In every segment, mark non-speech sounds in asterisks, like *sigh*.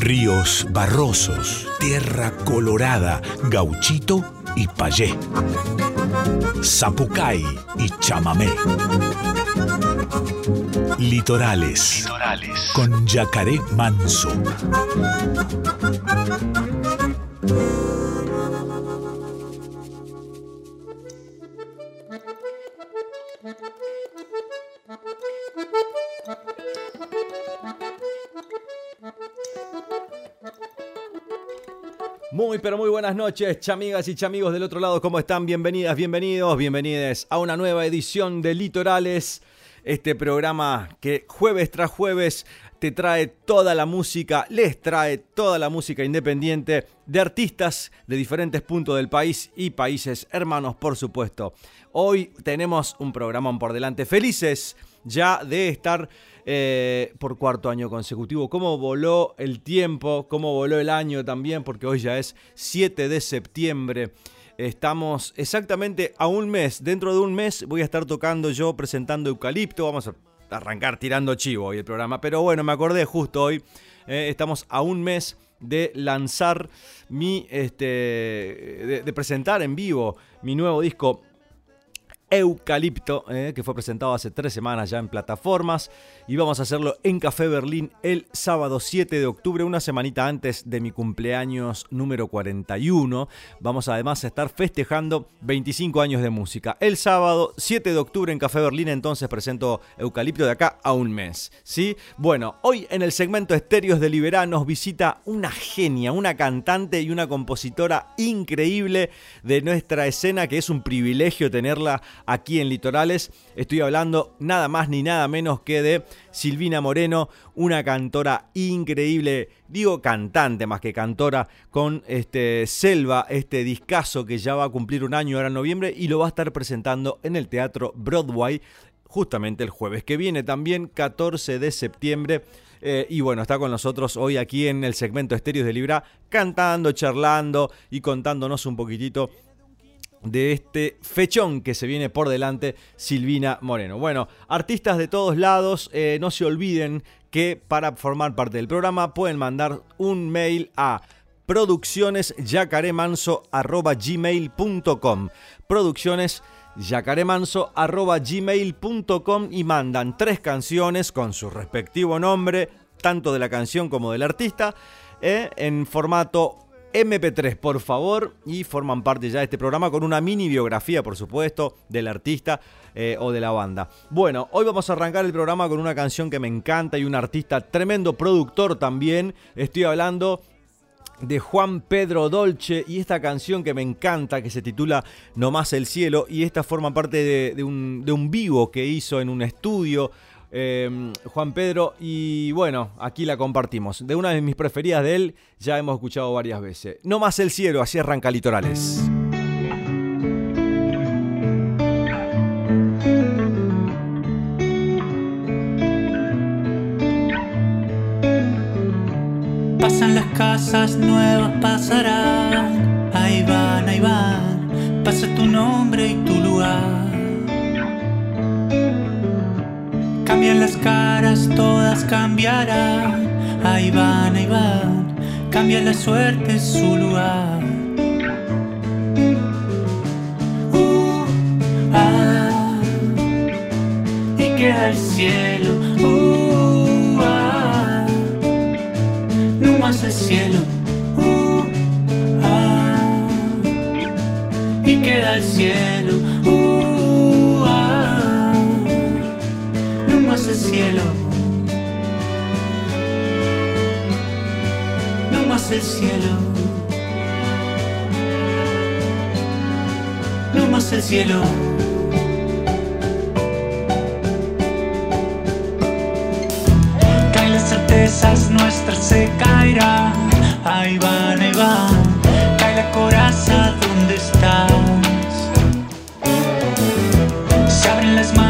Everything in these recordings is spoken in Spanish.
ríos barrosos, tierra colorada, gauchito y payé, zapucay y chamamé. Litorales, Litorales. con yacaré manso. Buenas noches, chamigas y chamigos del otro lado, ¿cómo están? Bienvenidas, bienvenidos, bienvenidas a una nueva edición de Litorales, este programa que jueves tras jueves te trae toda la música, les trae toda la música independiente de artistas de diferentes puntos del país y países hermanos, por supuesto. Hoy tenemos un programa por delante, felices ya de estar eh, por cuarto año consecutivo. Cómo voló el tiempo, cómo voló el año también, porque hoy ya es 7 de septiembre. Estamos exactamente a un mes. Dentro de un mes voy a estar tocando yo presentando Eucalipto. Vamos a arrancar tirando chivo hoy el programa. Pero bueno, me acordé justo hoy. Eh, estamos a un mes de lanzar mi, este, de presentar en vivo mi nuevo disco Eucalipto, eh, que fue presentado hace tres semanas ya en plataformas. Y vamos a hacerlo en Café Berlín el sábado 7 de octubre, una semanita antes de mi cumpleaños número 41. Vamos además a estar festejando 25 años de música. El sábado 7 de octubre en Café Berlín entonces presento Eucalipto de acá a un mes. ¿sí? Bueno, hoy en el segmento Estéreos de Liberá nos visita una genia, una cantante y una compositora increíble de nuestra escena, que es un privilegio tenerla aquí en Litorales. Estoy hablando nada más ni nada menos que de Silvina Moreno, una cantora increíble, digo cantante más que cantora, con este Selva, este discazo que ya va a cumplir un año ahora en noviembre y lo va a estar presentando en el Teatro Broadway justamente el jueves que viene, también 14 de septiembre. Eh, y bueno, está con nosotros hoy aquí en el segmento Estéreos de Libra, cantando, charlando y contándonos un poquitito de este fechón que se viene por delante, Silvina Moreno. Bueno, artistas de todos lados, eh, no se olviden que para formar parte del programa pueden mandar un mail a produccionesyacaremanso.gmail.com Producciones yacaremanso.gmail.com y mandan tres canciones con su respectivo nombre, tanto de la canción como del artista, eh, en formato MP3, por favor, y forman parte ya de este programa con una mini biografía, por supuesto, del artista eh, o de la banda. Bueno, hoy vamos a arrancar el programa con una canción que me encanta y un artista tremendo productor también. Estoy hablando de Juan Pedro Dolce y esta canción que me encanta que se titula No más el cielo y esta forma parte de, un, de un vivo que hizo en un estudio Em, Juan Pedro. Y bueno, aquí la compartimos. De una de mis preferidas de él, ya hemos escuchado varias veces. No más el cielo, así arranca Litorales. Pasan las casas nuevas, pasarán. Ahí van, ahí van. Pasa tu nombre y tu lugar Cambian las caras, todas cambiarán. Ahí van, ahí van. Cambia la suerte, su lugar. Uh, ah, y queda el cielo. Uh, ah, no más el cielo. Uh, ah, y queda el cielo. Cielo. No más el cielo. No más el cielo. Caen las certezas nuestras, se caerán. Ahí van, ahí van. Cae la coraza, ¿dónde estás? Se abren las manos,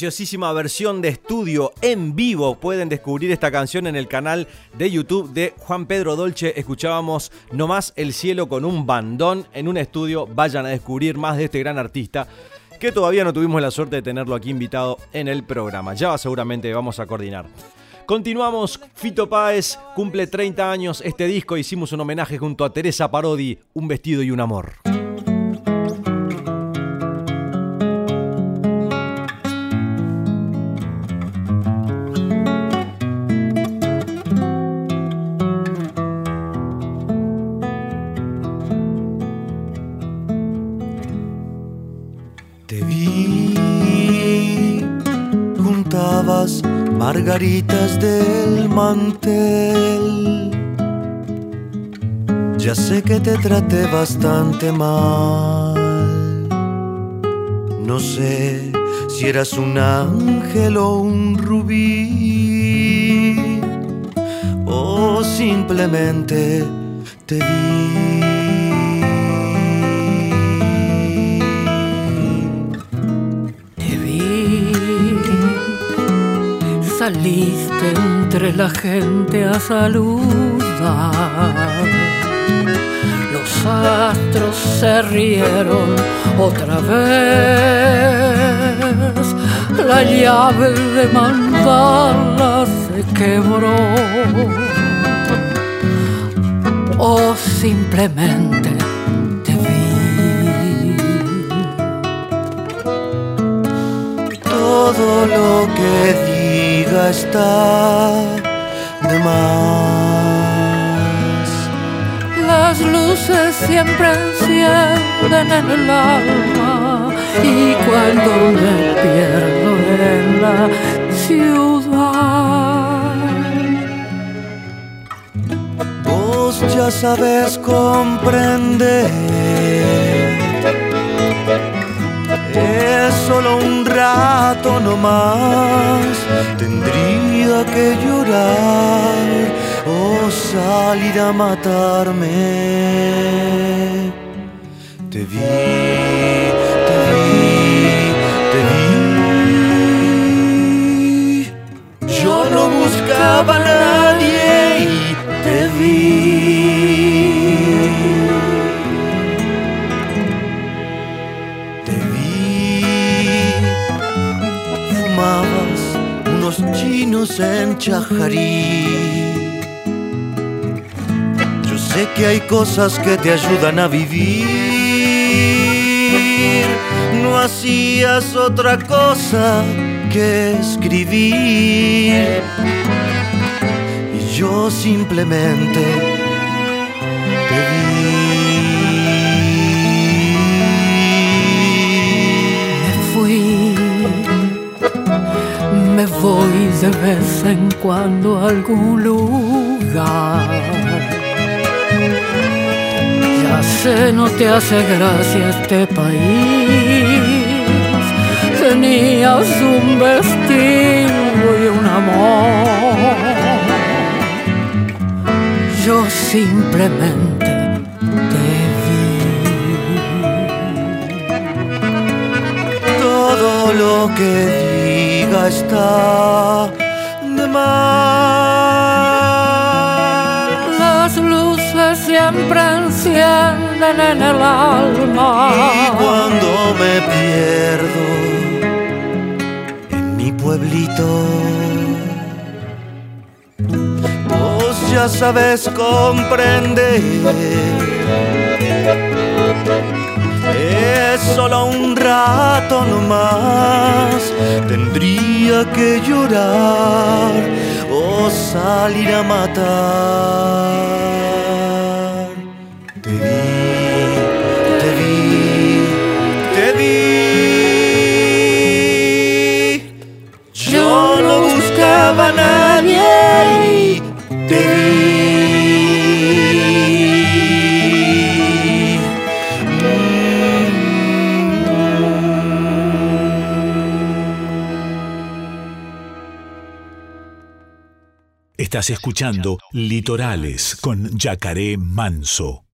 Preciosísima versión de estudio en vivo. Pueden descubrir esta canción en el canal de YouTube de Juan Pedro Dolce. Escuchábamos Nomás el cielo con un bandón en un estudio. Vayan a descubrir más de este gran artista que todavía no tuvimos la suerte de tenerlo aquí invitado en el programa. Ya seguramente vamos a coordinar. Continuamos, Fito Páez cumple 30 años este disco, hicimos un homenaje junto a Teresa Parodi, Un vestido y un amor. Margaritas del mantel. Ya sé que te traté bastante mal. No sé si eras un ángel o un rubí. O simplemente te vi. Saliste entre la gente a saludar. Los astros se rieron otra vez. La llave de mandala se quebró. O simplemente te vi. Todo lo que está de más. Las luces siempre encienden en el alma y cuando me pierdo en la ciudad. Vos ya sabes comprender solo un rato nomás, tendría que llorar o salir a matarme. Te vi, te vi, te vi. Yo no buscaba a en Chajarí. Yo sé que hay cosas que te ayudan a vivir. No hacías otra cosa que escribir. Y yo simplemente te vi. Me voy de vez en cuando a algún lugar. Ya sé, no te hace gracia este país. Tenías un vestido y un amor. Yo simplemente Todo lo que está de más. Las luces siempre encienden en el alma. Y cuando me pierdo en mi pueblito, vos ya sabes comprender es solo un rato nomás, tendría que llorar o salir a matar. Te vi, te vi, te vi. Yo no buscaba a nadie Estás escuchando Litorales con Yacaré Manso.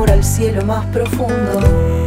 por el cielo más profundo.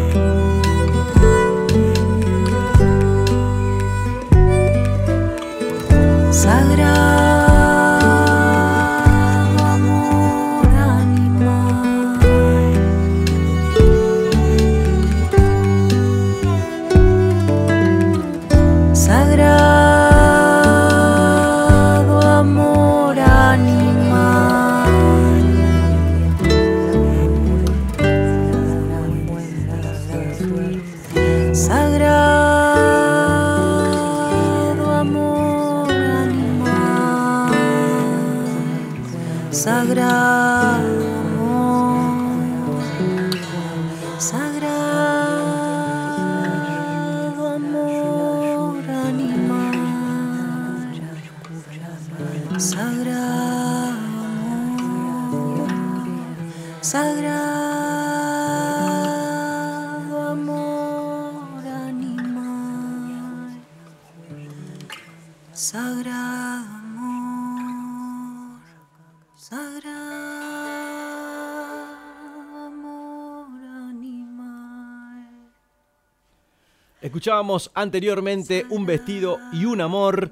Escuchábamos anteriormente Un vestido y un amor.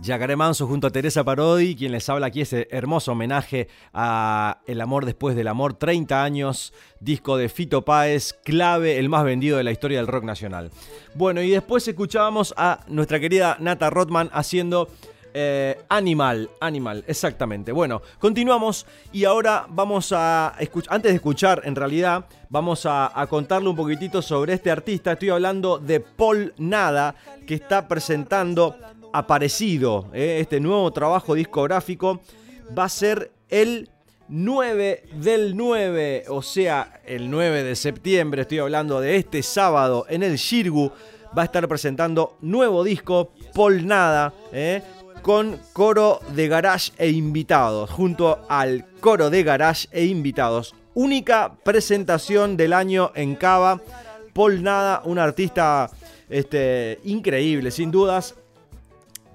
Yacaré Manso junto a Teresa Parodi, quien les habla aquí ese hermoso homenaje a El amor después del amor, 30 años, disco de Fito Páez, clave, el más vendido de la historia del rock nacional. Bueno, y después escuchábamos a nuestra querida Nata Rotman haciendo eh, Animal, Animal, exactamente. Bueno, continuamos y ahora vamos a escuchar, antes de escuchar en realidad, vamos a, contarle un poquitito sobre este artista. Estoy hablando de Paul Nada, que está presentando Aparecido, eh, este nuevo trabajo discográfico. Va a ser el 9 del 9, o sea, el 9 de septiembre, estoy hablando de este sábado en el Shirgu, va a estar presentando nuevo disco, Paul Nada, eh, con coro de garage e invitados, junto al coro de garage e invitados. Única presentación del año en Cava Paul Nada, un artista este, increíble, sin dudas.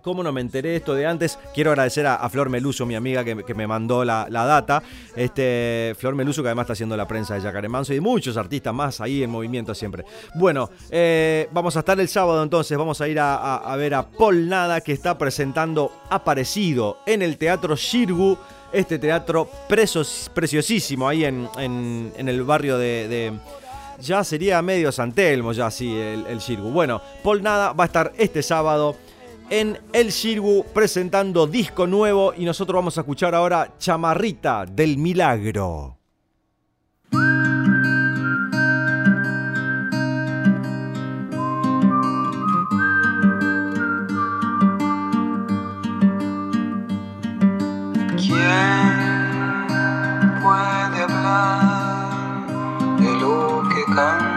¿Cómo no me enteré esto de antes? Quiero agradecer a, Flor Meluso, mi amiga que, me mandó la, data. Este, Flor Meluso, que además está haciendo la prensa de Yacaré Manso y muchos artistas más ahí en movimiento siempre. Bueno, eh, vamos a estar el sábado entonces. Vamos a ir a, ver a Paul Nada, que está presentando Aparecido en el Teatro Shirgu. Este teatro preciosísimo ahí en, el barrio de, ya sería medio San Telmo, ya sí, el, el Shirgu. Bueno, Paul Nada va a estar este sábado en El Shirgu presentando disco nuevo y nosotros vamos a escuchar ahora Chamarrita del Milagro. ¿Quién puede hablar de lo que canta?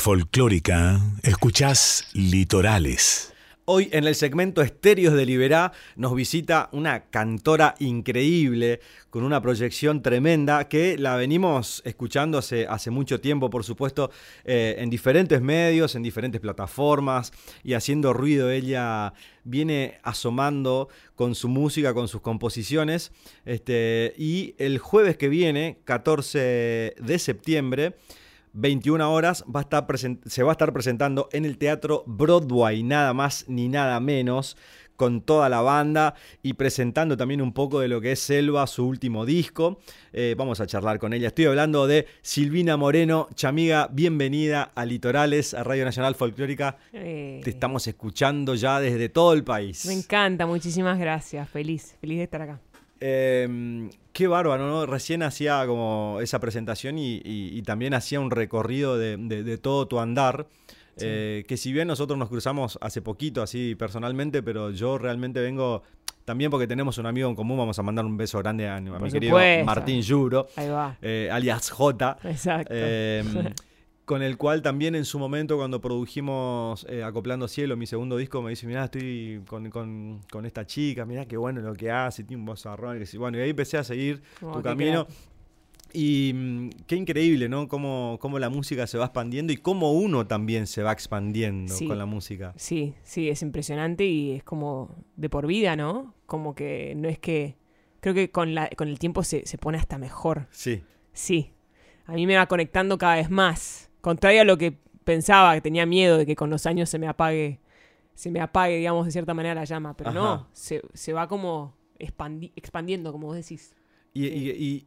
Folclórica, escuchás Litorales. Hoy en el segmento Estéreos de Liberá nos visita una cantora increíble, con una proyección tremenda, que la venimos escuchando hace, mucho tiempo, por supuesto, eh, en diferentes medios, en diferentes plataformas, y haciendo ruido. Ella viene asomando con su música, con sus composiciones, este, y el jueves que viene, 14 de septiembre, 21 horas va a estar se va a estar presentando en el Teatro Broadway, nada más ni nada menos, con toda la banda y presentando también un poco de lo que es Selva, su último disco. Eh, vamos a charlar con ella. Estoy hablando de Silvina Moreno. Chamiga, bienvenida a Litorales, a Radio Nacional Folclórica. Eh, Te estamos escuchando ya desde todo el país. Me encanta, muchísimas gracias. Feliz, feliz de estar acá. Eh, qué bárbaro, ¿no? Recién hacía como esa presentación y, y- y también hacía un recorrido de, de- de todo tu andar. eh, que si bien nosotros nos cruzamos hace poquito, así personalmente, pero yo realmente vengo también porque tenemos un amigo en común. Vamos a mandar un beso grande a, a mi querido. Martín Yuro, Ahí va. eh, alias J. Exacto. *laughs* Con el cual también en su momento cuando produjimos eh, Acoplando Cielo, mi segundo disco, me dice, mirá, estoy con, con- con esta chica, mirá qué bueno lo que hace, tiene un vozarrón, sí". bueno, y ahí empecé a seguir tu camino. Y mm, qué increíble, ¿no? Cómo, cómo la música se va expandiendo y cómo uno también se va expandiendo Sí. con la música. Sí, sí, es impresionante y es como de por vida, ¿no? Como que no es que... Creo que con, la, con el tiempo se, se pone hasta mejor. Sí, Sí. A mí me va conectando cada vez más. Contrario a lo que pensaba, que tenía miedo de que con los años se me apague, se me apague, digamos, de cierta manera la llama. Pero Ajá. no, se, se va como expandi- expandiendo, como vos decís. Y, y- y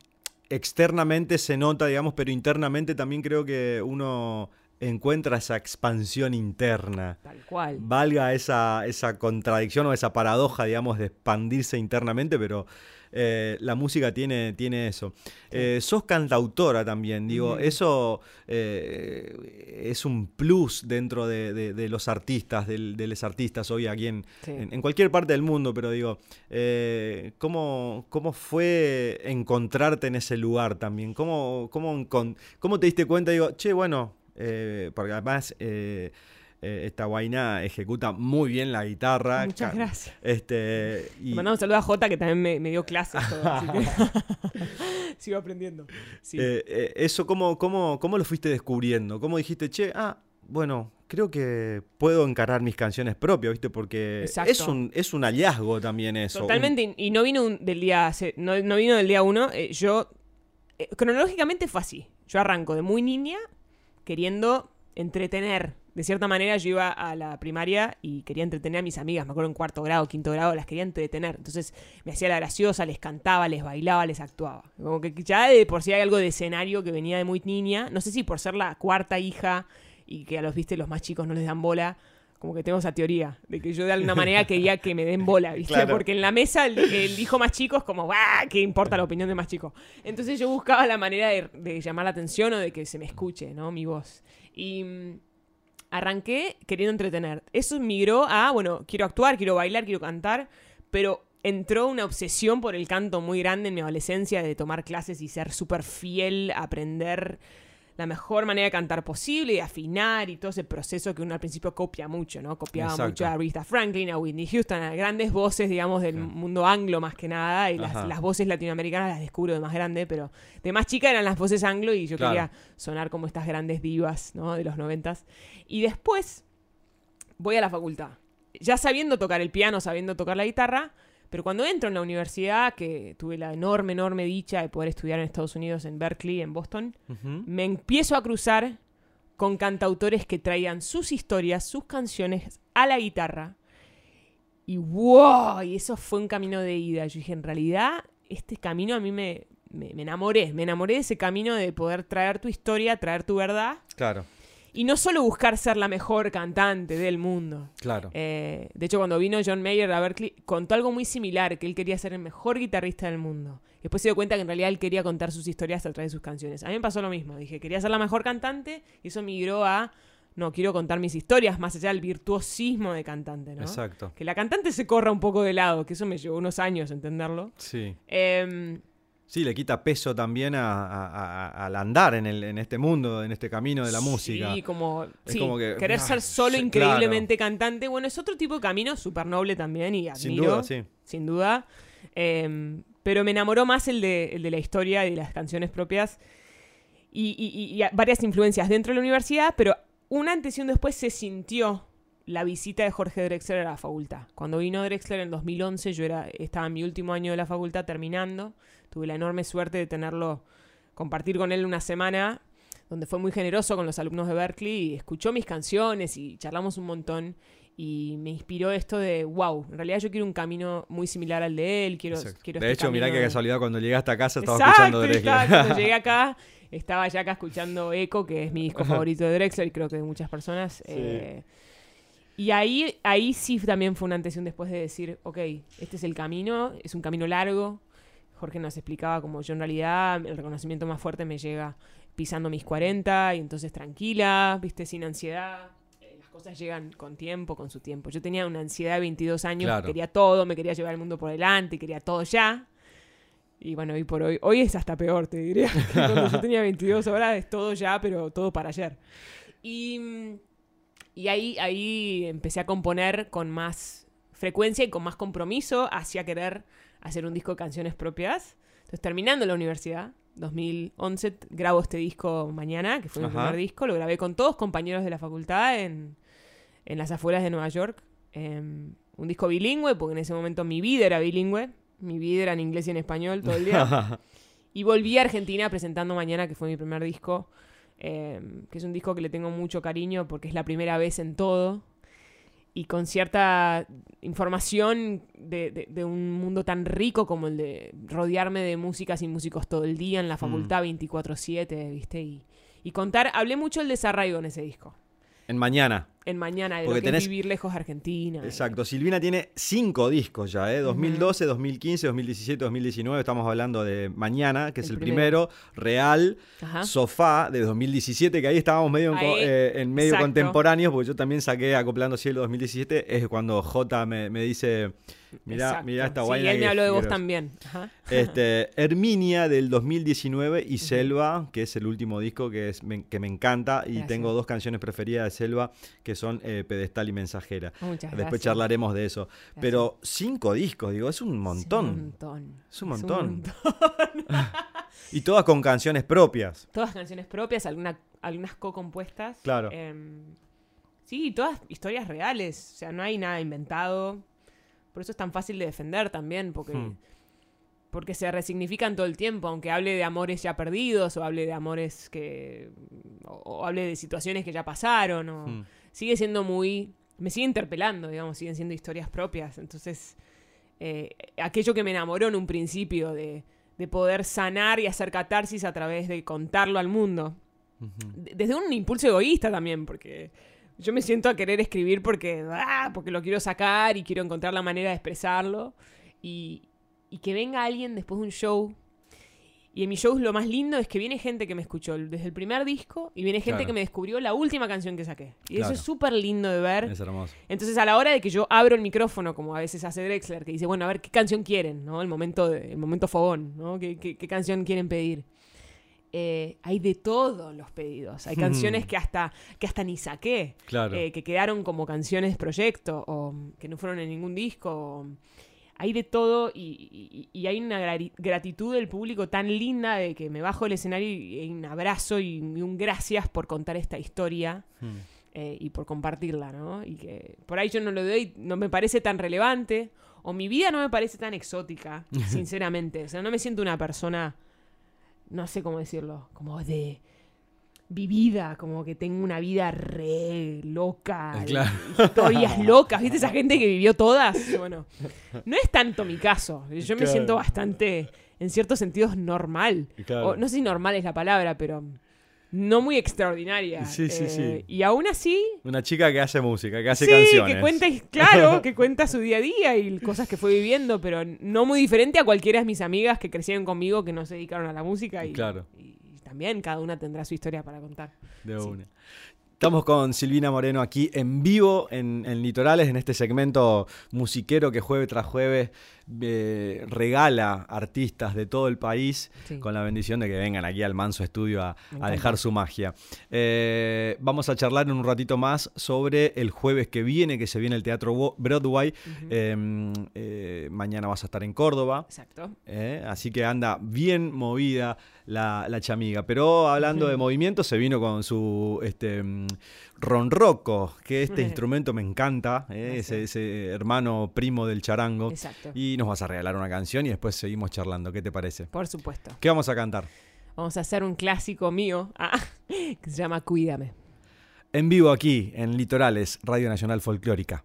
externamente se nota, digamos, pero internamente también creo que uno encuentra esa expansión interna. Tal cual. valga esa, esa contradicción o esa paradoja, digamos, de expandirse internamente, pero eh, la música tiene, tiene eso. Eh, sos cantautora también, digo, eso eh, es un plus dentro de, de- de los artistas, de los artistas hoy aquí en, Sí. en, en cualquier parte del mundo, pero digo, ¿cómo, ¿cómo fue encontrarte en ese lugar también? ¿Cómo, cómo, cómo te diste cuenta? Digo, che, bueno, eh, porque además eh, eh, esta guaina ejecuta muy bien la guitarra. Muchas gracias. Este, y, mandamos un saludo a Jota que también me, me dio clases. todo, así que *laughs* Sigo aprendiendo. Sí. eh, eso, ¿cómo, cómo, ¿cómo lo fuiste descubriendo? ¿Cómo dijiste, che, ah, bueno, creo que puedo encarar mis canciones propias, ¿viste? Porque Exacto. es un, es un hallazgo también eso. Totalmente, y y no vino un- del día no, no vino del día uno. eh, yo eh, cronológicamente fue así. Yo arranco de muy niña queriendo entretener. De cierta manera yo iba a la primaria y quería entretener a mis amigas, me acuerdo en cuarto grado, quinto grado, las quería entretener. Entonces me hacía la graciosa, les cantaba, les bailaba, les actuaba. Como que ya de por sí hay algo de escenario que venía de muy niña. No sé si por ser la cuarta hija y que a los, viste, los más chicos no les dan bola. Como que tengo esa teoría de que yo de alguna *laughs* manera quería que me den bola, ¿viste? Claro. Porque en la mesa el, el hijo más chico es como, ¡ah! ¿Qué importa la opinión del más chico? Entonces yo buscaba la manera de, de llamar la atención o de que se me escuche, ¿no? Mi voz. Y mm, arranqué queriendo entretener. Eso migró a, bueno, quiero actuar, quiero bailar, quiero cantar, pero entró una obsesión por el canto muy grande en mi adolescencia de tomar clases y ser súper fiel, aprender la mejor manera de cantar posible y afinar y todo ese proceso que uno al principio copia mucho, ¿no? Copiaba Exacto. mucho a Aretha Franklin, a Whitney Houston, a grandes voces, digamos, del mundo anglo más que nada, y las, voces latinoamericanas las descubro de más grande, pero de más chica eran las voces anglo y yo Claro. quería sonar como estas grandes divas, ¿no? De los noventas. Y después voy a la facultad, ya sabiendo tocar el piano, sabiendo tocar la guitarra, pero cuando entro en la universidad, que tuve la enorme, enorme dicha de poder estudiar en Estados Unidos, en Berkeley, en Boston, me empiezo a cruzar con cantautores que traían sus historias, sus canciones a la guitarra. Y wow, y eso fue un camino de ida. Yo dije, en realidad, este camino a mí me, me, me enamoré. Me enamoré de ese camino de poder traer tu historia, traer tu verdad. Claro, Y no solo buscar ser la mejor cantante del mundo. claro. Eh, de hecho, cuando vino John Mayer a Berkeley, contó algo muy similar, que él quería ser el mejor guitarrista del mundo. Después se dio cuenta que en realidad él quería contar sus historias a través de sus canciones. A mí me pasó lo mismo. Dije, quería ser la mejor cantante y eso migró a, no, quiero contar mis historias más allá del virtuosismo de cantante, ¿no? Exacto. Que la cantante se corra un poco de lado, que eso me llevó unos años entenderlo. Sí. Em, Sí, le quita peso también a- a- a- al andar en, el, en este mundo, en este camino de la música. Sí, como, Es sí, como que, querer ah, ser solo sí, increíblemente cantante. Bueno, es otro tipo de camino, súper noble también y admiro. Sin duda, sí. Sin duda. Em, pero me enamoró más el de, el de la historia y de las canciones propias. Y, y- y- y varias influencias dentro de la universidad, pero un antes y un después se sintió la visita de Jorge Drexler a la facultad. Cuando vino Drexler en 2011, yo era, estaba en mi último año de la facultad terminando. Tuve la enorme suerte de tenerlo, compartir con él una semana, donde fue muy generoso con los alumnos de Berkeley y escuchó mis canciones y charlamos un montón. Y me inspiró esto de, wow, en realidad yo quiero un camino muy similar al de él. Quiero, quiero de este hecho, mirá qué de- casualidad, cuando llegaste a casa estaba Exacto, escuchando Drexler. estaba- cuando *laughs* llegué acá, estaba ya acá escuchando Echo, que es mi disco *laughs* favorito de Drexler y creo que de muchas personas. eh, y ahí, ahí sí también fue un antes y un después de decir, ok, este es el camino, es un camino largo. Jorge nos explicaba como yo en realidad el reconocimiento más fuerte me llega pisando mis 40 y entonces tranquila, viste, sin ansiedad. Eh, Las cosas llegan con tiempo, con su tiempo. Yo tenía una ansiedad de 22 años, Claro. quería todo, me quería llevar el mundo por delante, quería todo ya. Y bueno, hoy por hoy, hoy es hasta peor, te diría. *laughs* Cuando yo tenía 22 ahora es todo ya, pero todo para ayer. Y, mm, y ahí, ahí empecé a componer con más frecuencia y con más compromiso hacia querer hacer un disco de canciones propias. Entonces, terminando la universidad, 2011, t- grabo este disco mañana, que fue mi Ajá. primer disco. Lo grabé con todos compañeros de la facultad en, en las afueras de Nueva York. Em, un disco bilingüe, porque en ese momento mi vida era bilingüe. Mi vida era en inglés y en español todo el día. *laughs* y volví a Argentina presentando mañana, que fue mi primer disco. Em, que es un disco que le tengo mucho cariño porque es la primera vez en todo. Y con cierta información de, de- de un mundo tan rico como el de rodearme de músicas y músicos todo el día en la facultad 24-7, ¿viste? Y, y contar, hablé mucho del desarraigo en ese disco. En mañana. En mañana, de Porque lo que tenés- es vivir lejos de Argentina. Exacto. Silvina tiene cinco discos ya, ¿eh? 2012, 2015, 2017, 2019. Estamos hablando de Mañana, que es El primero. primero. Real. Ajá. Sofá, de 2017, que ahí estábamos medio en, co- Ahí, eh, en medio exacto. contemporáneos, porque yo también saqué Acoplando Cielo 2017. Es cuando J me, me dice, mirá, Exacto. mirá esta Sí, guayna él me habló de vos grosa". también. Ajá. Este, Herminia del 2019 y Selva, que es el último disco que, es, me, que me encanta. Y Gracias. tengo dos canciones preferidas de Selva, que son eh, Pedestal y Mensajera. Muchas Después gracias. charlaremos de eso. Pero cinco discos, digo, es un montón. Es un montón. Es un montón. montón. *laughs* Y todas con canciones propias. Todas canciones propias, alguna- algunas co-compuestas. Claro. Em, sí, todas historias reales. O sea, no hay nada inventado. Por eso es tan fácil de defender también, porque, Hmm. porque se resignifican todo el tiempo, aunque hable de amores ya perdidos, o hable de amores que. o, o hable de situaciones que ya pasaron, o. Hmm. Sigue siendo muy. Me sigue interpelando, digamos, siguen siendo historias propias. Entonces, eh, aquello que me enamoró en un principio de, de poder sanar y hacer catarsis a través de contarlo al mundo. Desde un impulso egoísta también, porque yo me siento a querer escribir porque, ah, porque lo quiero sacar y quiero encontrar la manera de expresarlo. Y, y que venga alguien después de un show. Y en mis shows lo más lindo es que viene gente que me escuchó desde el primer disco y viene gente Claro. que me descubrió la última canción que saqué. Y Claro. eso es súper lindo de ver. Es hermoso. Entonces, a la hora de que yo abro el micrófono, como a veces hace Drexler, que dice, bueno, a ver, ¿qué canción quieren? ¿no? El momento, de- el momento fogón, ¿no? ¿Qué, qué- qué canción quieren pedir? Eh, hay de todos los pedidos. Hay canciones que hasta, que hasta ni saqué, Claro. eh, que quedaron como canciones proyecto, o mm, que no fueron en ningún disco. o- hay de todo y, y- y hay una grati- gratitud del público tan linda de que me bajo del escenario y un abrazo y, y un gracias por contar esta historia Hmm. eh, y por compartirla, ¿no? Y que por ahí yo no lo doy, no me parece tan relevante, o mi vida no me parece tan exótica, *laughs* sinceramente. O sea, no me siento una persona, no sé cómo decirlo, como de vivida, como que tengo una vida re loca, Claro. historias *laughs* locas, ¿viste? Esa gente que vivió todas. Bueno, no es tanto mi caso. Yo me Claro. siento bastante, en ciertos sentidos, normal. Claro. O, no sé si normal es la palabra, pero no muy extraordinaria. Sí, sí, sí. Eh, Y aún así, Una chica que hace música, que hace sí, canciones. que cuenta, claro, *laughs* que cuenta su día a día y cosas que fue viviendo, pero no muy diferente a cualquiera de mis amigas que crecieron conmigo que no se dedicaron a la música y, Claro. y también cada una tendrá su historia para contar. De Sí. una. Estamos con Silvina Moreno aquí en vivo en, en Litorales, en este segmento musiquero que jueves tras jueves eh, regala artistas de todo el país Sí. con la bendición de que vengan aquí al Manso Estudio a, dejar su magia. Eh, vamos a charlar en un ratito más sobre el jueves que viene, que se viene el Teatro Broadway. Eh, eh, mañana vas a estar en Córdoba. Exacto. ¿eh? Así que anda bien movida la, la chamiga. Pero hablando de movimiento, se vino con su este, ronroco, que este instrumento me encanta, ¿eh? Ese hermano primo del charango. Exacto. Y nos vas a regalar una canción y después seguimos charlando. ¿Qué te parece? Por supuesto. ¿Qué vamos a cantar? Vamos a hacer un clásico mío ah, *laughs* que se llama Cuídame. en vivo aquí en Litorales, Radio Nacional Folclórica.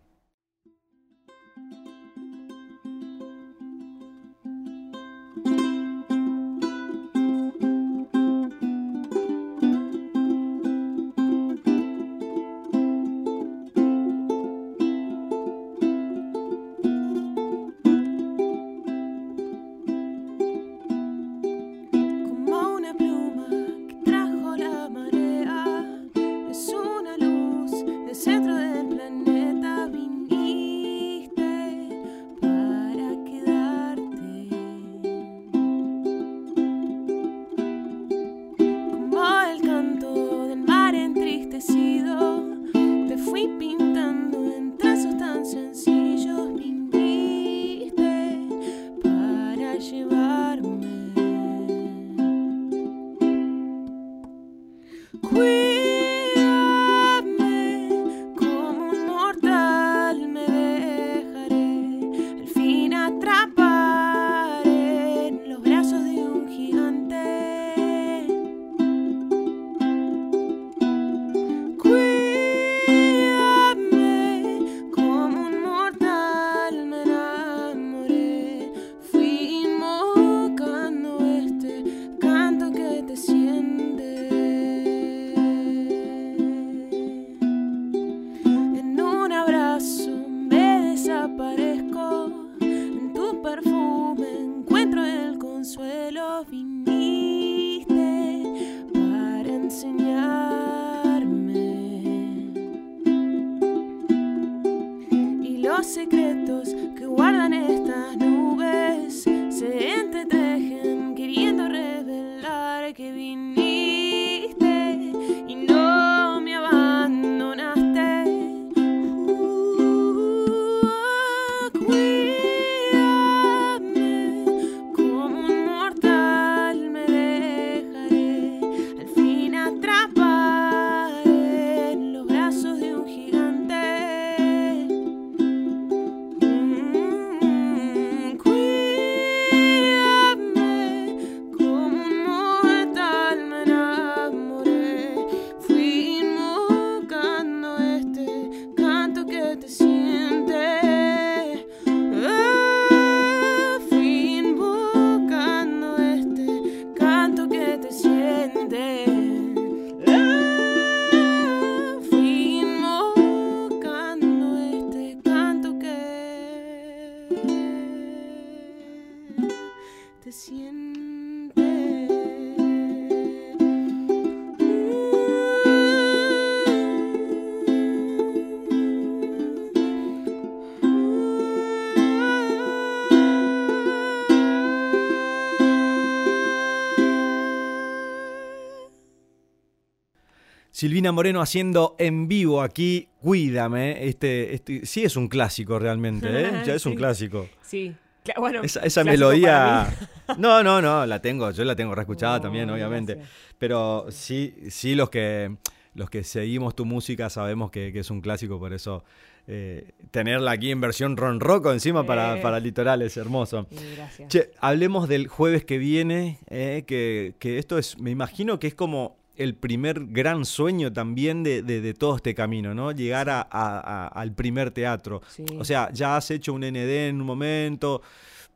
Silvina Moreno haciendo en vivo aquí, cuídame. Este, este sí es un clásico realmente, ¿eh? *laughs* Ya es un clásico. Sí. Bueno, Esa, melodía. para. *laughs* No, no, no, la tengo, yo la tengo reescuchada Oh, también, obviamente. gracias. Pero sí, sí, los que los que seguimos tu música sabemos que, que es un clásico, por eso eh, tenerla aquí en versión ronroco encima para, Eh. para litoral es hermoso. Gracias. Che, hablemos del jueves que viene, eh, que, que esto es, me imagino que es como el primer gran sueño también de, de- de todo este camino, ¿no? Llegar a- a- a- al primer teatro. Sí. O sea, ya has hecho un ND en un momento,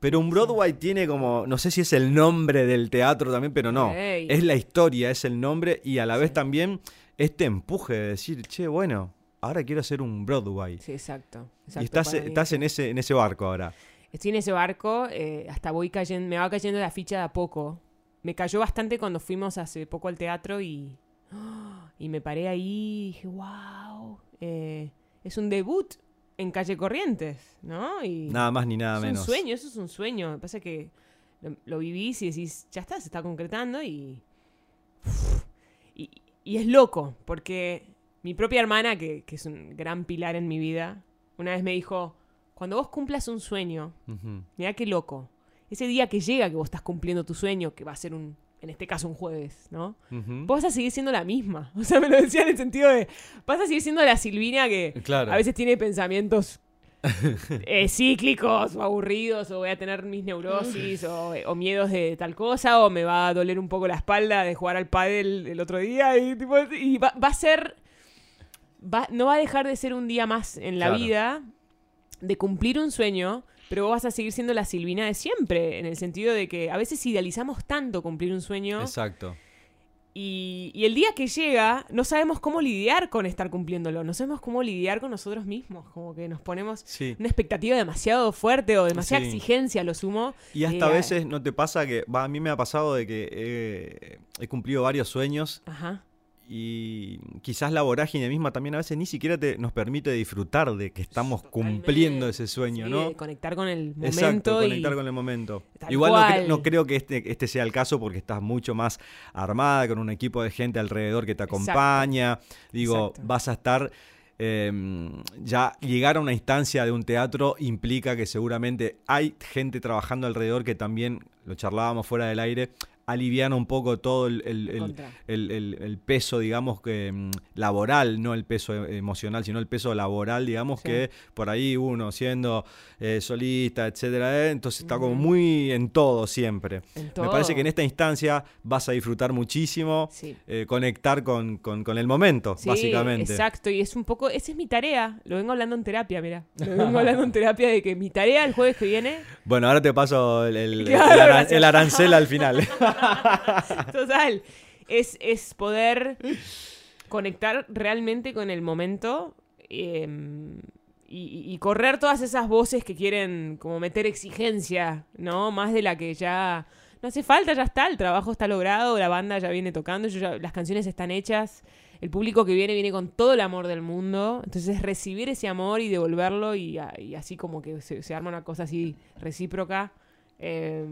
pero un Broadway tiene como, no sé si es el nombre del teatro también, pero no, es la historia, es el nombre y a la vez Sí. también este empuje de decir, che, bueno, ahora quiero hacer un Broadway. Sí, exacto. y exacto, estás, mí estás en ese, en ese barco ahora. Estoy en ese barco, eh, hasta voy cayendo, me va cayendo la ficha de a poco. Me cayó bastante cuando fuimos hace poco al teatro y, *gasps* y me paré ahí y dije, wow, es un debut en Calle Corrientes, ¿no? Y Nada más ni nada es menos. un sueño, eso es un sueño. Lo que pasa es que lo, lo vivís y decís, ya está, se está concretando y, y, y es loco, porque mi propia hermana, que, que es un gran pilar en mi vida, una vez me dijo, cuando vos cumplas un sueño. Mirá qué loco. Ese día que llega que vos estás cumpliendo tu sueño, que va a ser un, en este caso un jueves, ¿no? Vos vas a seguir siendo la misma. *laughs* O sea, me lo decía en el sentido de, vas a seguir siendo la Silvina que Claro. a veces tiene pensamientos eh, cíclicos o aburridos, o voy a tener mis neurosis, o, o miedos de tal cosa, o me va a doler un poco la espalda de jugar al pádel el otro día, y, tipo, y va, va a ser va- no va a dejar de ser un día más en la Claro. vida de cumplir un sueño, pero vos vas a seguir siendo la Silvina de siempre, en el sentido de que a veces idealizamos tanto cumplir un sueño Exacto. y, y el día que llega no sabemos cómo lidiar con estar cumpliéndolo, no sabemos cómo lidiar con nosotros mismos, como que nos ponemos Sí. una expectativa demasiado fuerte o demasiada Sí. exigencia a lo sumo. Y hasta Eh, a veces no te pasa que, va, a mí me ha pasado de que eh, he cumplido varios sueños Ajá. Y quizás la vorágine misma también a veces ni siquiera te, nos permite disfrutar de que estamos Totalmente. cumpliendo ese sueño, Sí, ¿no? conectar con el momento Exacto, y conectar con el momento. Igual no, cre- no creo que este, este sea el caso porque estás mucho más armada, con un equipo de gente alrededor que te Exacto. acompaña. Digo, Exacto. vas a estar... eh, ya llegar a una instancia de un teatro implica que seguramente hay gente trabajando alrededor que también, lo charlábamos fuera del aire, aliviana un poco todo el, el- el- el- peso, digamos, que mm, laboral, no el peso e- emocional, sino el peso laboral, digamos, Sí. que por ahí uno siendo eh, solista, etcétera, eh, entonces está como muy en todo siempre. En Me parece que en esta instancia vas a disfrutar muchísimo, Sí. eh, conectar con, con- con el momento, Sí, básicamente. Exacto, y es un poco, esa es mi tarea, lo vengo hablando en terapia, mira, lo vengo hablando en terapia de que mi tarea el jueves que viene, Bueno, ahora te paso el, el- Claro, el aran- gracias. el arancel al final. *laughs* *laughs* total, es, es poder conectar realmente con el momento eh, y, correr todas esas voces que quieren como meter exigencia, ¿no? Más de la que ya no hace falta, ya está, el trabajo está logrado, la banda ya viene tocando, las canciones están hechas, el público que viene viene con todo el amor del mundo, entonces recibir ese amor y devolverlo y, así como que se, arma una cosa así recíproca. eh,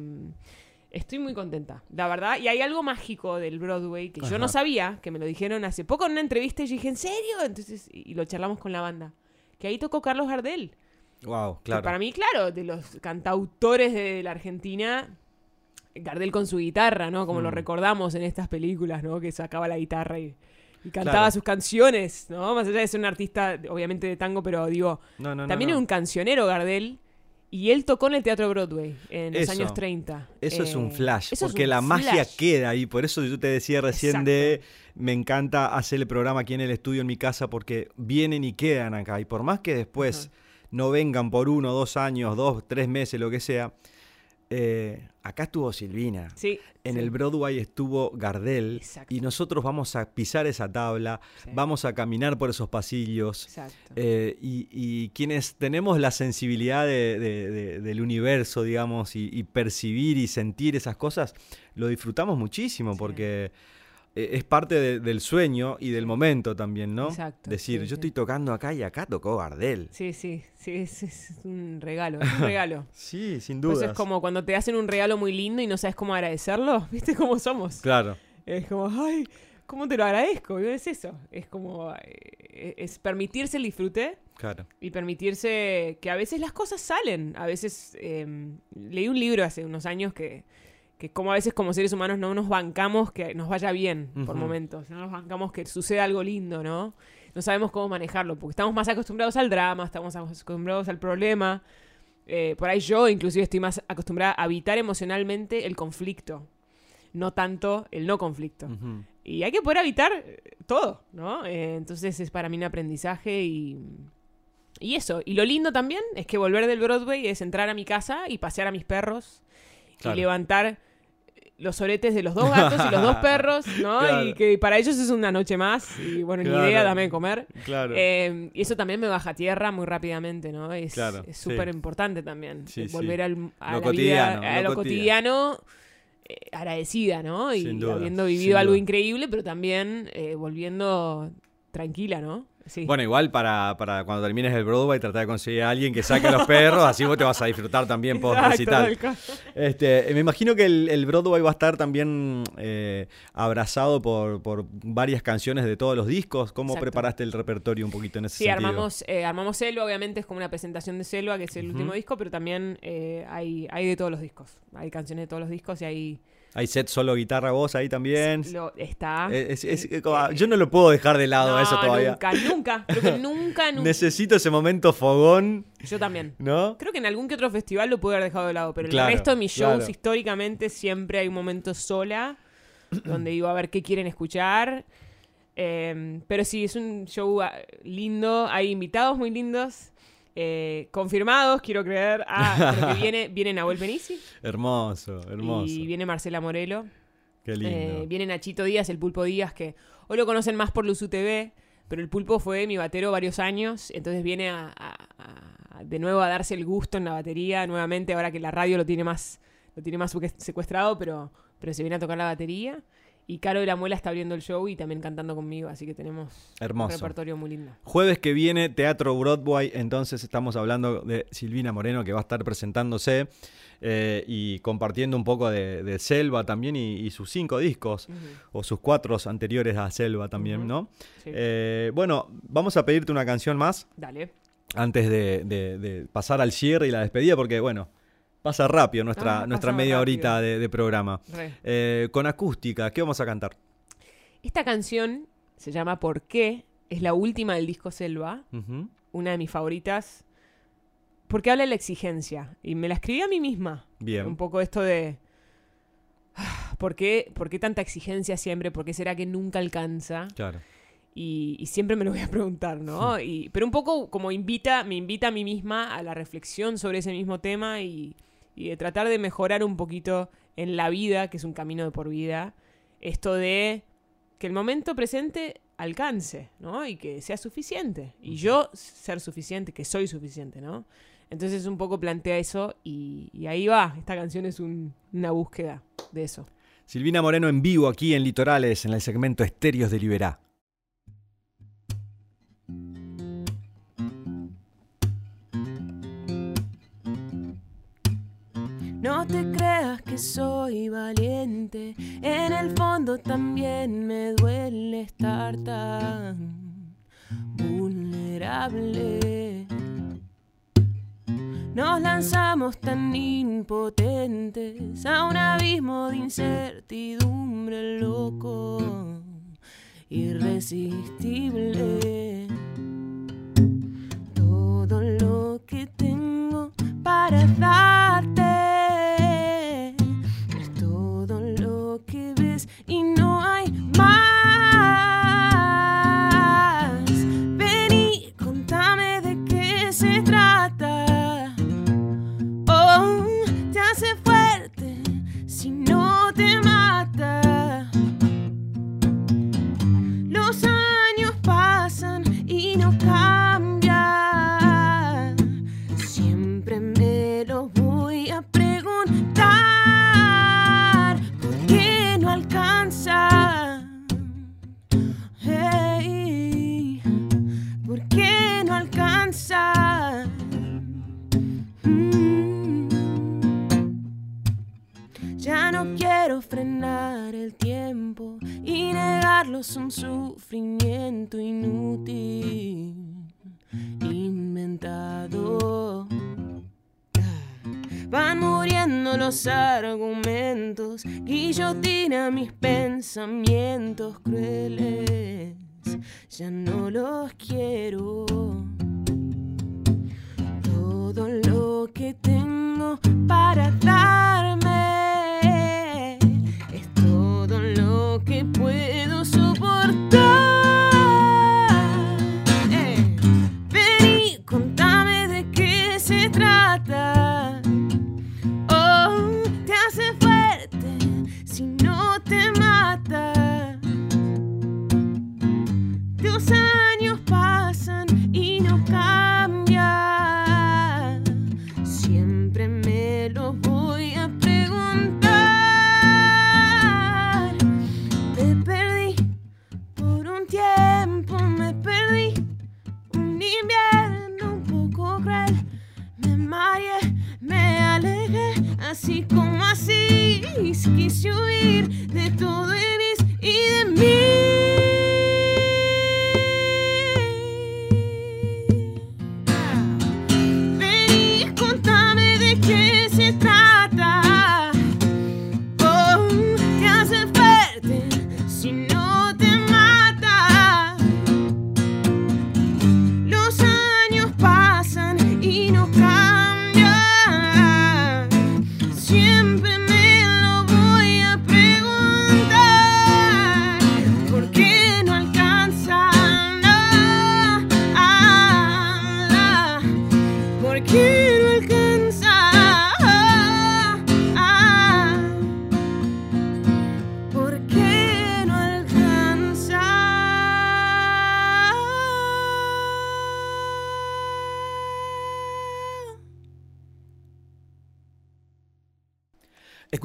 Estoy muy contenta, la verdad. Y hay algo mágico del Broadway que yo no sabía, que me lo dijeron hace poco en una entrevista y yo dije, ¿en serio? Entonces, y lo charlamos con la banda. Que ahí tocó Carlos Gardel. wow, Que claro. para mí, claro, de los cantautores de la Argentina, Gardel con su guitarra, ¿no? Como lo Mm. recordamos en estas películas, ¿no? Que sacaba la guitarra y, y cantaba Claro. sus canciones, ¿no? Más allá de ser un artista, obviamente, de tango, pero digo, No, no, no, también no. era un cancionero Gardel. Y él tocó en el Teatro Broadway en los años 30. Eso es un Eh, flash, porque un la magia queda ahí. Por eso yo te decía recién Exacto. de me encanta hacer el programa aquí en el estudio en mi casa porque vienen y quedan acá. Y por más que después no vengan por uno, dos años, dos, tres meses, lo que sea, eh, acá estuvo Silvina. Sí. En sí. el Broadway estuvo Gardel Exacto. y nosotros vamos a pisar esa tabla, Sí. vamos a caminar por esos pasillos. Exacto. Eh, y, y quienes tenemos la sensibilidad de- de- de- del universo, digamos, y, y percibir y sentir esas cosas, lo disfrutamos muchísimo porque eh, es parte de- del sueño y del momento también, ¿no? Exacto, Decir, sí, yo sí. estoy tocando acá y acá tocó Gardel. Sí, sí, sí, es, es un regalo, es un regalo. *laughs* Sí, sin Pues duda. es como cuando te hacen un regalo muy lindo y no sabes cómo agradecerlo, *laughs* ¿viste cómo somos? Claro, Es como, ay, ¿cómo te lo agradezco? Y es eso, es como, eh, es permitirse el disfrute claro. y permitirse que a veces las cosas salen. A veces, eh, leí un libro hace unos años que, que como a veces como seres humanos no nos bancamos que nos vaya bien por momentos, no nos bancamos que suceda algo lindo, ¿no? No sabemos cómo manejarlo, porque estamos más acostumbrados al drama, estamos acostumbrados al problema. Eh, por ahí yo inclusive estoy más acostumbrada a evitar emocionalmente el conflicto, no tanto el no conflicto. Y hay que poder evitar eh, todo, ¿no? Eh, entonces es para mí un aprendizaje y, y eso. Y lo lindo también es que volver del Broadway es entrar a mi casa y pasear a mis perros Claro. y levantar los oretes de los dos gatos y los dos *laughs* perros, ¿no? Claro. Y que para ellos es una noche más y bueno, Claro. ni idea, dame de comer. Claro. Eh, y eso también me baja a tierra muy rápidamente, ¿no? Es Claro, es sí. súper importante también. Sí, eh, sí. volver al, a Lo la cotidiano, vida, a lo lo cotidiano. cotidiano, eh, agradecida, ¿no? Y Sin duda, habiendo vivido algo increíble, pero también eh, volviendo tranquila, ¿no? Sí. Bueno, igual para, para cuando termines el Broadway, tratar de conseguir a alguien que saque a los perros, así vos te vas a disfrutar también post recital. Este, me imagino que el, el Broadway va a estar también eh, abrazado por, por varias canciones de todos los discos. ¿Cómo Exacto. preparaste el repertorio un poquito en ese Sí, sentido? armamos, eh, armamos Selva, obviamente es como una presentación de Selva, que es el último disco, pero también eh, hay, hay de todos los discos. Hay canciones de todos los discos y hay... Hay set solo guitarra voz ahí también. Lo, está... Es- es- eh, como- eh, yo no lo puedo dejar de lado no, eso todavía. nunca, nunca. Creo que nunca, *laughs* nunca. Necesito ese momento fogón, Yo también. ¿no? Creo que en algún que otro festival lo pude haber dejado de lado, pero en Claro, el resto de mis shows claro. históricamente siempre hay un momento sola *clears throat* donde digo a ver qué quieren escuchar. Eh, pero sí, es un show ah, lindo. Hay invitados muy lindos. Eh, confirmados, quiero creer. Ah, *laughs* pero que viene, viene Nahuel Benici. Hermoso, hermoso. Y viene Marcela Morelo. Qué lindo. Eh, viene Nachito Díaz, el Pulpo Díaz, que hoy lo conocen más por Luzu TV, pero el Pulpo fue mi batero varios años, entonces viene a, a- a- de nuevo a darse el gusto en la batería, nuevamente ahora que la radio lo tiene más, lo tiene más secuest- secuestrado, pero, pero se viene a tocar la batería. Y Caro de la Muela está abriendo el show y también cantando conmigo, así que tenemos un Hermoso. repertorio muy lindo. Jueves que viene, Teatro Broadway, entonces estamos hablando de Silvina Moreno que va a estar presentándose eh, y compartiendo un poco de, de Selva también y, y sus cinco discos, o sus cuatro anteriores a Selva también. ¿no? Sí. Eh, bueno, vamos a pedirte una canción más Dale. antes de, de- de pasar al cierre y la despedida, porque bueno, pasa rápido nuestra, Ah, nuestra media rápido. horita de, de programa. Eh, con acústica, ¿qué vamos a cantar? Esta canción se llama ¿Por qué? Es la última del disco Selva. Una de mis favoritas, porque habla de la exigencia. Y me la escribí a mí misma. Bien. Un poco esto de... ah, ¿Por qué, ¿Por qué tanta exigencia siempre? ¿Por qué será que nunca alcanza? Claro. Y, y siempre me lo voy a preguntar, ¿no? Y, pero un poco como invita, me invita a mí misma a la reflexión sobre ese mismo tema y, y de tratar de mejorar un poquito en la vida, que es un camino de por vida, esto de que el momento presente alcance, ¿no? Y que sea suficiente. Y yo ser suficiente, que soy suficiente, ¿no? Entonces un poco plantea eso y, y ahí va. Esta canción es un- una búsqueda de eso. Silvina Moreno en vivo aquí en Litorales, en el segmento Estéreos de Liberá. No te creas que soy valiente, en el fondo también me duele estar tan vulnerable. Nos lanzamos tan impotentes a un abismo de incertidumbre loco, irresistible. Todo lo que tengo para darte es un sufrimiento inútil, inventado. Van muriendo los argumentos, guillotina mis pensamientos crueles, ya no los quiero. Todo lo que tengo para darme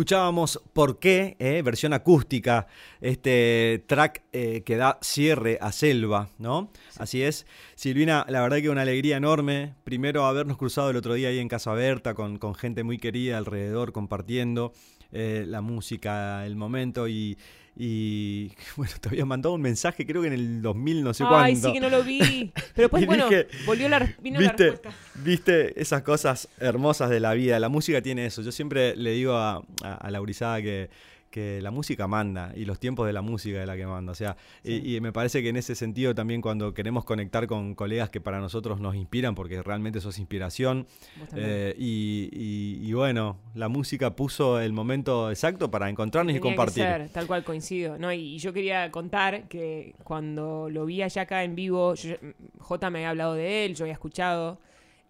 Escuchábamos Por qué, eh, versión acústica, este track eh, que da cierre a Selva, ¿no? Así es. Silvina, la verdad que una alegría enorme. Primero habernos cruzado el otro día ahí en Casa Berta con, con gente muy querida alrededor compartiendo eh, la música, el momento y, y *laughs* bueno, te había mandado un mensaje, creo que en el 2000, no sé cuándo. Ay, sí que no lo vi. Pero *laughs* después, bueno, dije, volvió la, vino la ¿Viste, respuesta. viste esas cosas hermosas de la vida. La música tiene eso. Yo siempre le digo a, a, a la gurizada que, que la música manda y los tiempos de la música es la que manda. O sea, y, y me parece que en ese sentido también cuando queremos conectar con colegas que para nosotros nos inspiran, porque realmente sos inspiración, eh, y, y- y bueno, la música puso el momento exacto para encontrarnos y que compartir. ser, tal cual coincido. No, y, y yo quería contar que cuando lo vi allá acá en vivo, yo- J me había hablado de él, yo había escuchado,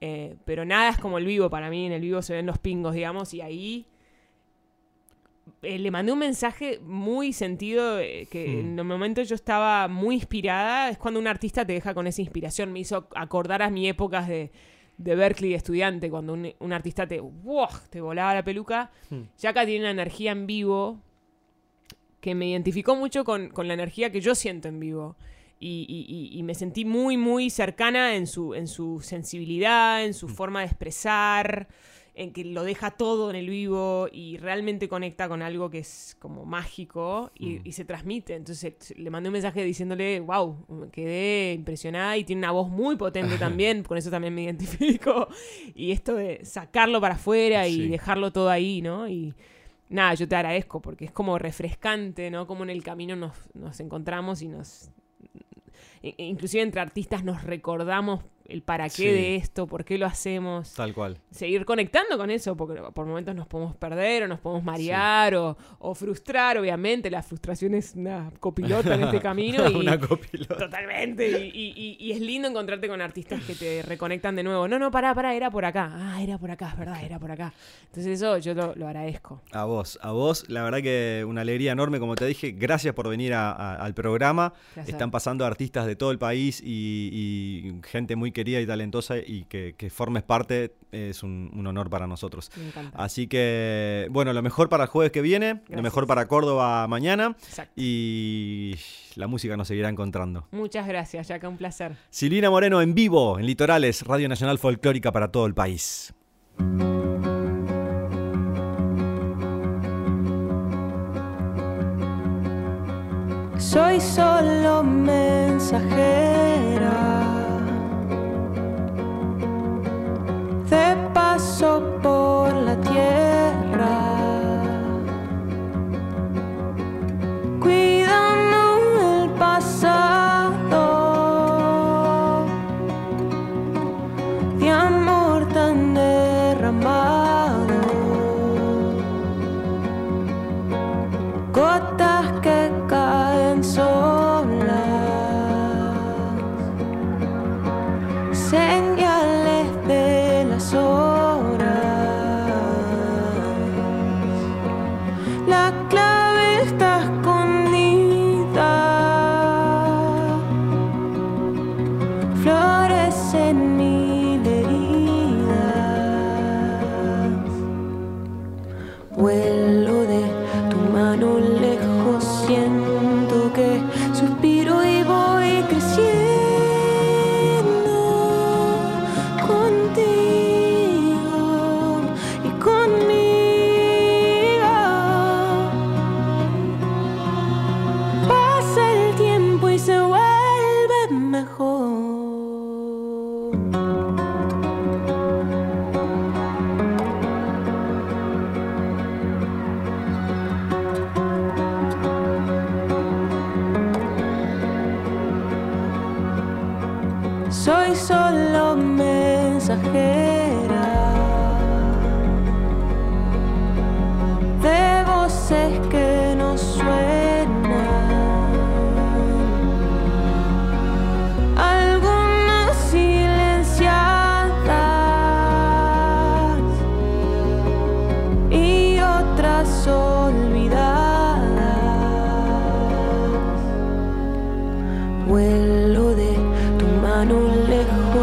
eh, pero nada es como el vivo para mí. En el vivo se ven los pingos, digamos, y ahí eh, le mandé un mensaje muy sentido eh, que Hmm. en el momento yo estaba muy inspirada. Es cuando un artista te deja con esa inspiración. Me hizo acordar a mi épocas de, de Berkeley de estudiante, cuando un, un artista te, ¡wow! te volaba la peluca. Ya acá tiene una energía en vivo que me identificó mucho con, con la energía que yo siento en vivo. Y, y- y- y me sentí muy, muy cercana en su, en su sensibilidad, en su forma de expresar, en que lo deja todo en el vivo y realmente conecta con algo que es como mágico y, y se transmite. Entonces le mandé un mensaje diciéndole, wow, me quedé impresionada y tiene una voz muy potente *laughs* también, con eso también me identifico. *laughs* Y esto de sacarlo para afuera y dejarlo todo ahí, ¿no? Y, nada, yo te agradezco porque es como refrescante, ¿no? Como en el camino nos, nos encontramos y nos... e- Inclusive entre artistas nos recordamos el para qué Sí. de esto, por qué lo hacemos. Tal cual. Seguir conectando con eso, porque por momentos nos podemos perder o nos podemos marear o, o frustrar, obviamente. La frustración es una copilota en este camino. *laughs* y, Una copilota. Totalmente. Y, y- y- es lindo encontrarte con artistas que te reconectan de nuevo. No, no, pará, pará, era por acá. Ah, era por acá, es verdad, era por acá. Entonces eso yo lo, lo agradezco. A vos, a vos, la verdad que una alegría enorme, como te dije, gracias por venir a- a- al programa. Placer. Están pasando artistas de todo el país y, y gente muy querida y talentosa y que, que formes parte es un, un honor para nosotros. Me encanta. Así que, bueno, lo mejor para el jueves que viene, lo mejor para Córdoba mañana Exacto. y la música nos seguirá encontrando. Muchas gracias, Jaca, un placer. Silvina Moreno en vivo, en Litorales, Radio Nacional Folclórica para todo el país. Soy solo mensajera de paso por la tierra,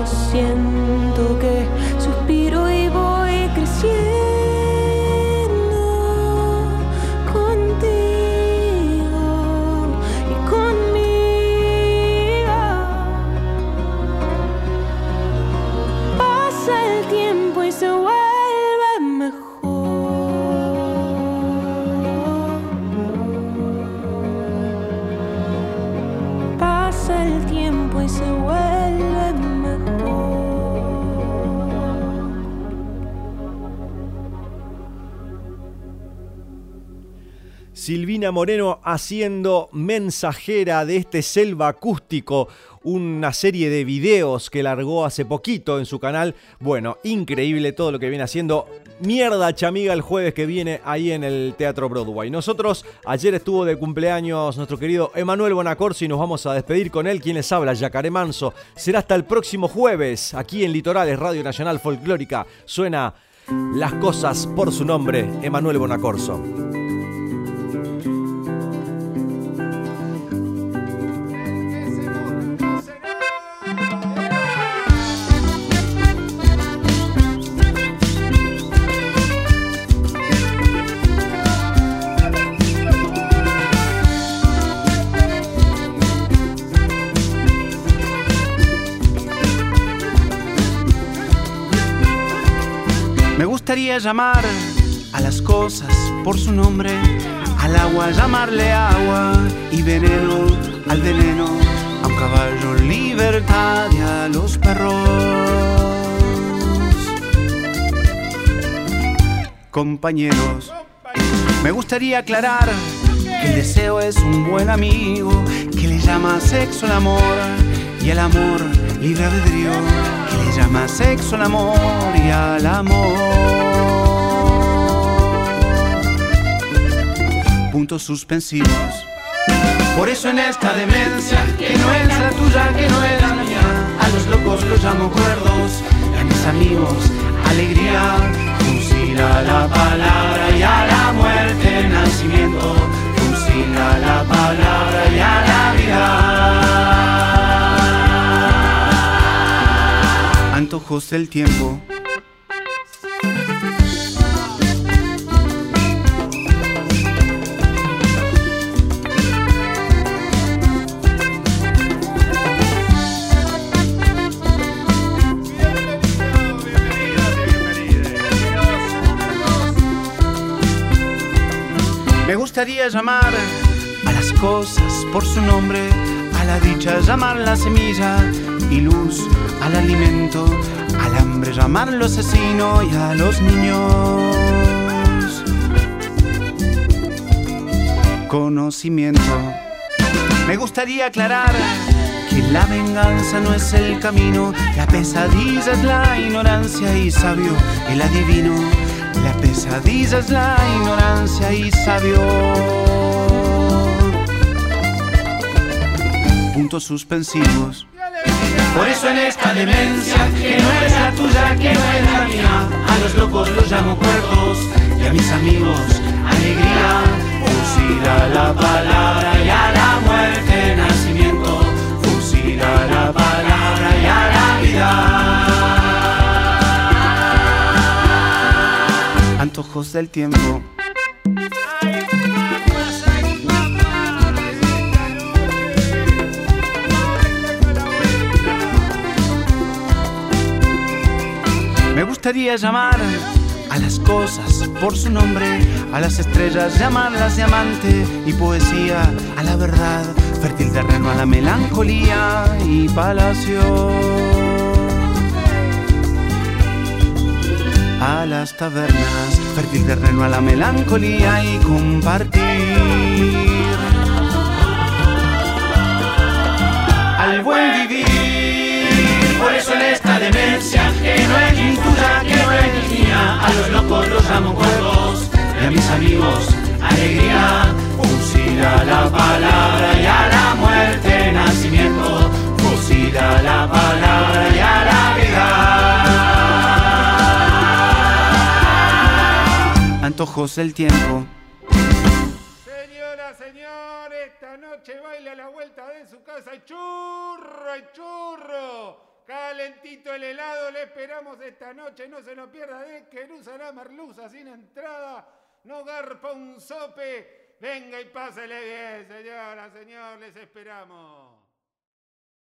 siento Moreno haciendo mensajera de este selva acústico, una serie de videos que largó hace poquito en su canal. Bueno, increíble todo lo que viene haciendo. Mierda chamiga el jueves que viene ahí en el Teatro Broadway. Nosotros, ayer estuvo de cumpleaños nuestro querido Emanuel Bonacorsi y nos vamos a despedir con él. Quien les habla, Yacaré Manso. Será hasta el próximo jueves, aquí en Litorales, Radio Nacional Folclórica. Suena las cosas por su nombre, Emanuel Bonacorso. Gustaría llamar a las cosas por su nombre, al agua llamarle agua y veneno al veneno, a un caballo libertad y a los perros. Compañeros, me gustaría aclarar que el deseo es un buen amigo que le llama sexo el amor y el amor libre albedrío llama sexo el amor y al amor. Puntos suspensivos. Por eso en esta demencia, que no es la tuya, que no es la mía, a los locos los llamo cuerdos a mis amigos alegría. Fusila la palabra y a la muerte nacimiento. Fusila la palabra y a la vida. Antojos del tiempo. Me gustaría llamar a las cosas por su nombre, a la dicha llamar la semilla y luz al alimento, al hambre llamarlo asesino y a los niños. Conocimiento. Me gustaría aclarar que la venganza no es el camino, la pesadilla es la ignorancia y sabio el adivino. La pesadilla es la ignorancia y sabio. Puntos suspensivos. Por eso en esta demencia, que no es la tuya, que no es la mía, a los locos los llamo cuerdos y a mis amigos alegría. Fusila la palabra y a la muerte nacimiento. Fusila la palabra y a la vida. Antojos del tiempo. Gustaría llamar a las cosas por su nombre, a las estrellas llamarlas diamante y poesía a la verdad, fértil terreno a la melancolía y palacio. A las tabernas, fértil terreno a la melancolía y compartir. Al buen vivir, por eso en esta demencia, que no tuya, que mía, a los locos los llamo cuerdos y a mis amigos alegría. Fusila la palabra y a la muerte nacimiento, fusila la palabra y a la vida. Antojos del tiempo. Señora, señor, esta noche baila la vuelta de su casa. ¡Ay, churro, ay, churro! Calentito el helado, le esperamos esta noche. No se lo pierda de Querusa la Merluza sin entrada. No garpa un sope. Venga y pásele bien, señora, señor, les esperamos.